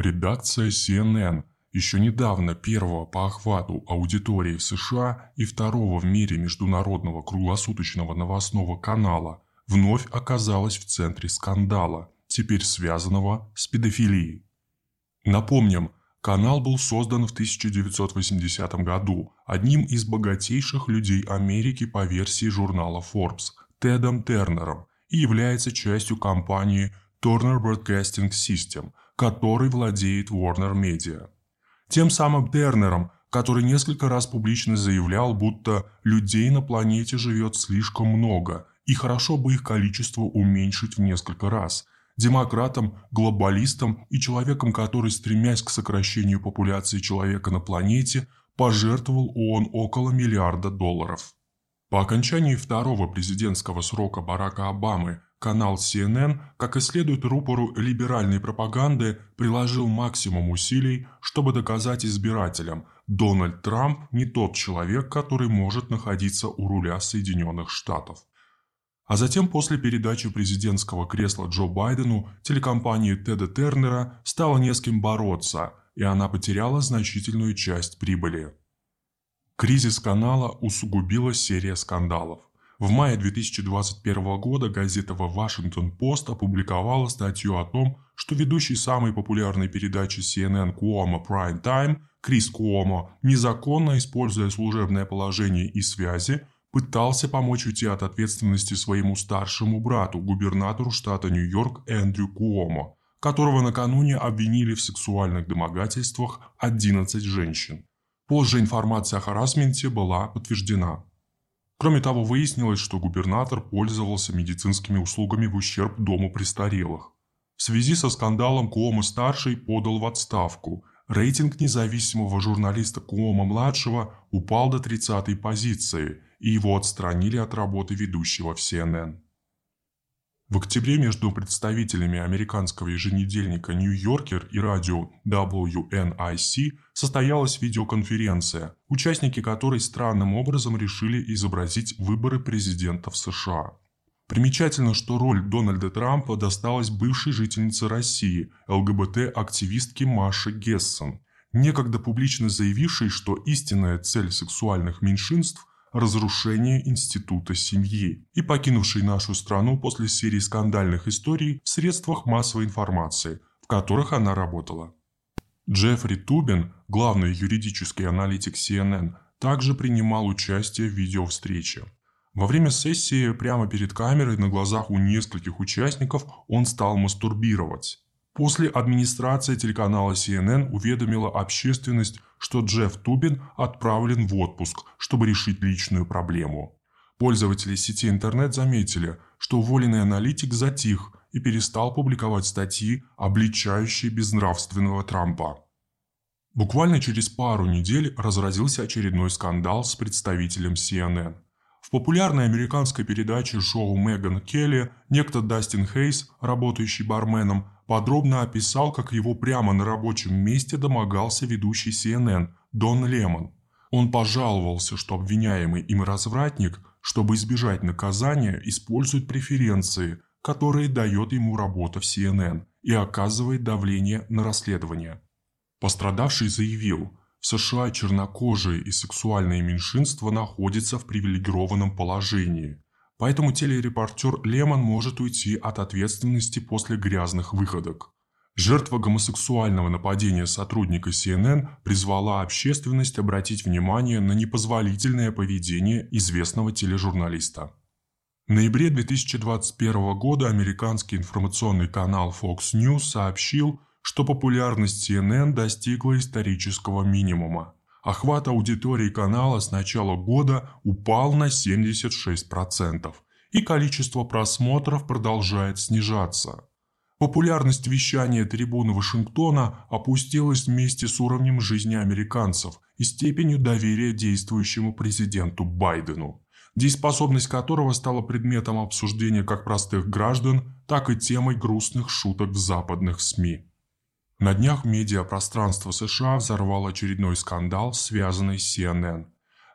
Редакция CNN, еще недавно первого по охвату аудитории в США и второго в мире международного круглосуточного новостного канала, вновь оказалась в центре скандала, теперь связанного с педофилией. Напомним, канал был создан в 1980 году одним из богатейших людей Америки по версии журнала Forbes Тедом Тернером и является частью компании Turner Broadcasting System, который владеет Warner Media. Тем самым Тернером, который несколько раз публично заявлял, будто людей на планете живет слишком много, и хорошо бы их количество уменьшить в несколько раз. Демократом, глобалистом и человеком, который, стремясь к сокращению популяции человека на планете, пожертвовал ООН около миллиарда долларов. По окончании второго президентского срока Барака Обамы канал CNN, как и следует рупору либеральной пропаганды, приложил максимум усилий, чтобы доказать избирателям, Дональд Трамп не тот человек, который может находиться у руля Соединенных Штатов. А затем после передачи президентского кресла Джо Байдену телекомпании Теда Тернера стало не с кем бороться, и она потеряла значительную часть прибыли. Кризис канала усугубила серия скандалов. В мае 2021 года газета The Washington Post опубликовала статью о том, что ведущий самой популярной передачи CNN Cuomo Prime Time Крис Куомо, незаконно используя служебное положение и связи, пытался помочь уйти от ответственности своему старшему брату, губернатору штата Нью-Йорк Эндрю Куомо, которого накануне обвинили в сексуальных домогательствах 11 женщин. Позже информация о харасменте была подтверждена. Кроме того, выяснилось, что губернатор пользовался медицинскими услугами в ущерб дому престарелых. В связи со скандалом Куома-старший подал в отставку. Рейтинг независимого журналиста Куома-младшего упал до 30-й позиции, и его отстранили от работы ведущего в CNN. В октябре между представителями американского еженедельника «Нью-Йоркер» и радио WNIC состоялась видеоконференция, участники которой странным образом решили изобразить выборы президента в США. Примечательно, что роль Дональда Трампа досталась бывшей жительнице России, ЛГБТ-активистке Маше Гессон, некогда публично заявившей, что истинная цель сексуальных меньшинств разрушение института семьи и покинувший нашу страну после серии скандальных историй в средствах массовой информации, в которых она работала. Джеффри Тубин, главный юридический аналитик CNN, также принимал участие в видеовстрече. Во время сессии прямо перед камерой на глазах у нескольких участников он стал мастурбировать. После администрация телеканала CNN уведомила общественность, что Джефф Тубин отправлен в отпуск, чтобы решить личную проблему. Пользователи сети интернет заметили, что уволенный аналитик затих и перестал публиковать статьи, обличающие безнравственного Трампа. Буквально через пару недель разразился очередной скандал с представителем CNN. В популярной американской передаче шоу Меган Келли некто Дастин Хейс, работающий барменом, подробно описал, как его прямо на рабочем месте домогался ведущий CNN Дон Лемон. Он пожаловался, что обвиняемый им развратник, чтобы избежать наказания, использует преференции, которые дает ему работа в CNN и оказывает давление на расследование. Пострадавший заявил, в США чернокожие и сексуальные меньшинства находятся в привилегированном положении – Поэтому телерепортер Лемон может уйти от ответственности после грязных выходок. Жертва гомосексуального нападения сотрудника CNN призвала общественность обратить внимание на непозволительное поведение известного тележурналиста. В ноябре 2021 года американский информационный канал Fox News сообщил, что популярность CNN достигла исторического минимума. Охват аудитории канала с начала года упал на 76%, и количество просмотров продолжает снижаться. Популярность вещания трибуны Вашингтона опустилась вместе с уровнем жизни американцев и степенью доверия действующему президенту Байдену, дееспособность которого стала предметом обсуждения как простых граждан, так и темой грустных шуток в западных СМИ. На днях медиапространство США взорвал очередной скандал, связанный с CNN.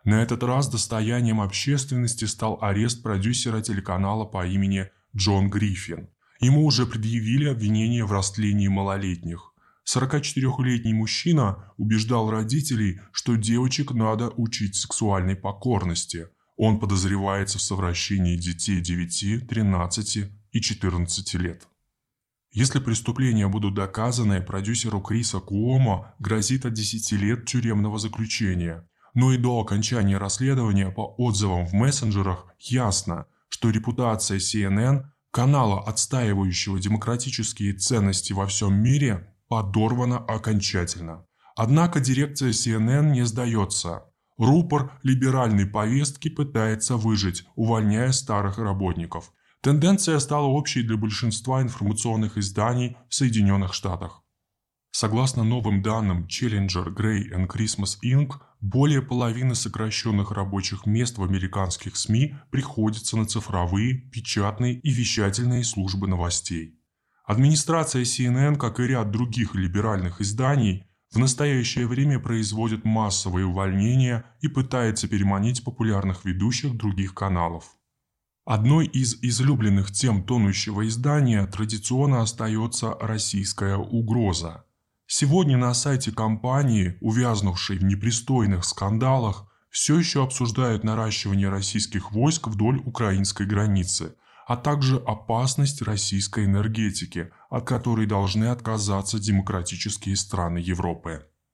На этот раз достоянием общественности стал арест продюсера телеканала по имени Джон Гриффин. Ему уже предъявили обвинение в растлении малолетних. 44-летний мужчина убеждал родителей, что девочек надо учить сексуальной покорности. Он подозревается в совращении детей 9, 13 и 14 лет. Если преступления будут доказаны, продюсеру Криса Куомо грозит от 10 лет тюремного заключения. Но и до окончания расследования по отзывам в мессенджерах ясно, что репутация CNN, канала, отстаивающего демократические ценности во всем мире, подорвана окончательно. Однако дирекция CNN не сдается. Рупор либеральной повестки пытается выжить, увольняя старых работников – Тенденция стала общей для большинства информационных изданий в Соединенных Штатах. Согласно новым данным Challenger, Gray and Christmas Inc., более половины сокращенных рабочих мест в американских СМИ приходится на цифровые, печатные и вещательные службы новостей. Администрация CNN, как и ряд других либеральных изданий, в настоящее время производит массовые увольнения и пытается переманить популярных ведущих других каналов. Одной из излюбленных тем тонущего издания традиционно остается российская угроза. Сегодня на сайте компании, увязнувшей в непристойных скандалах, все еще обсуждают наращивание российских войск вдоль украинской границы, а также опасность российской энергетики, от которой должны отказаться демократические страны Европы.